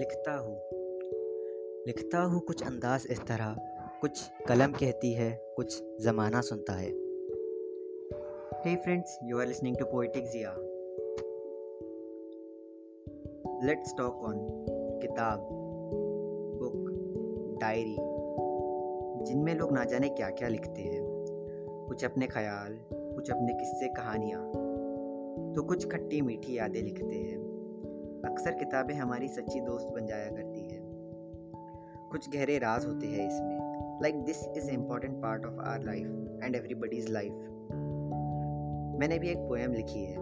लिखता हूँ। लिखता हूँ कुछ अंदाज इस तरह, कुछ कलम कहती है, कुछ ज़माना सुनता है। Hey friends you are listening to poetic Jiya let's talk on किताब बुक डायरी जिनमें लोग ना जाने क्या क्या लिखते हैं। कुछ अपने ख्याल, कुछ अपने किस्से कहानियाँ तो कुछ खट्टी मीठी यादें लिखते हैं। अक्सर किताबें हमारी सच्ची दोस्त बन जाया करती है। कुछ गहरे राज होते हैं इसमें। Like this is important part of our life and everybody's life मैंने भी एक पोएम लिखी है।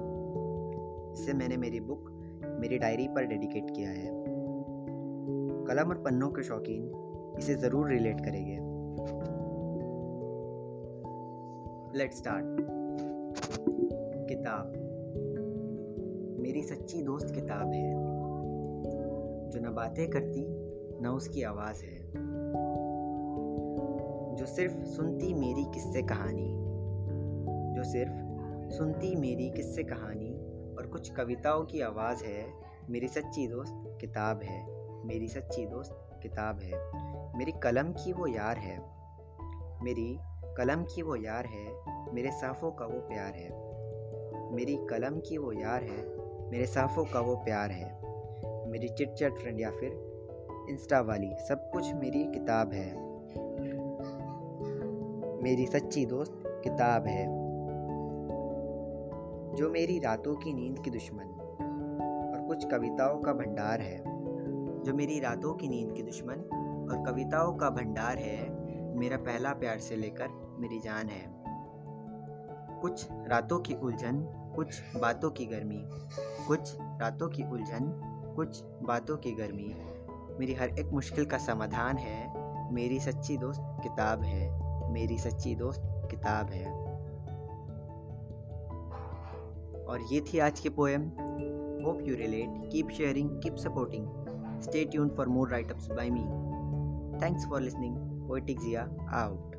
इसे मैंने मेरी बुक मेरी डायरी पर डेडिकेट किया है। कलम और पन्नों के शौकीन इसे ज़रूर रिलेट करेंगे। लेट स्टार्ट किताब। मेरी सच्ची दोस्त किताब है। जो न बातें करती, न उसकी आवाज़ है। जो सिर्फ़ सुनती मेरी किस्से कहानी, जो सिर्फ़ सुनती मेरी किस्से कहानी और कुछ कविताओं की आवाज़ है, मेरी सच्ची दोस्त किताब है। मेरी सच्ची दोस्त किताब है। मेरी कलम की वो यार है। मेरी कलम की वो यार है। मेरे साफ़ों का वो प्यार है। मेरी कलम की वो यार है। मेरे साफ़ों का वो प्यार है, मेरी चिट चट फ्रेंड या फिर इंस्टा वाली, सब कुछ मेरी किताब है। मेरी सच्ची दोस्त किताब है, जो मेरी रातों की नींद की दुश्मन और कुछ कविताओं का भंडार है। जो मेरी रातों की नींद की दुश्मन और कविताओं का भंडार है, मेरा पहला प्यार से लेकर मेरी जान है। कुछ रातों की उलझन कुछ बातों की गर्मी, कुछ रातों की उलझन, कुछ बातों की गर्मी। मेरी हर एक मुश्किल का समाधान है। मेरी सच्ची दोस्त किताब है। मेरी सच्ची दोस्त किताब है। और ये थी आज की poem hope you relate keep sharing keep supporting stay tune for more write ups by me thanks for listening poetic Jiya out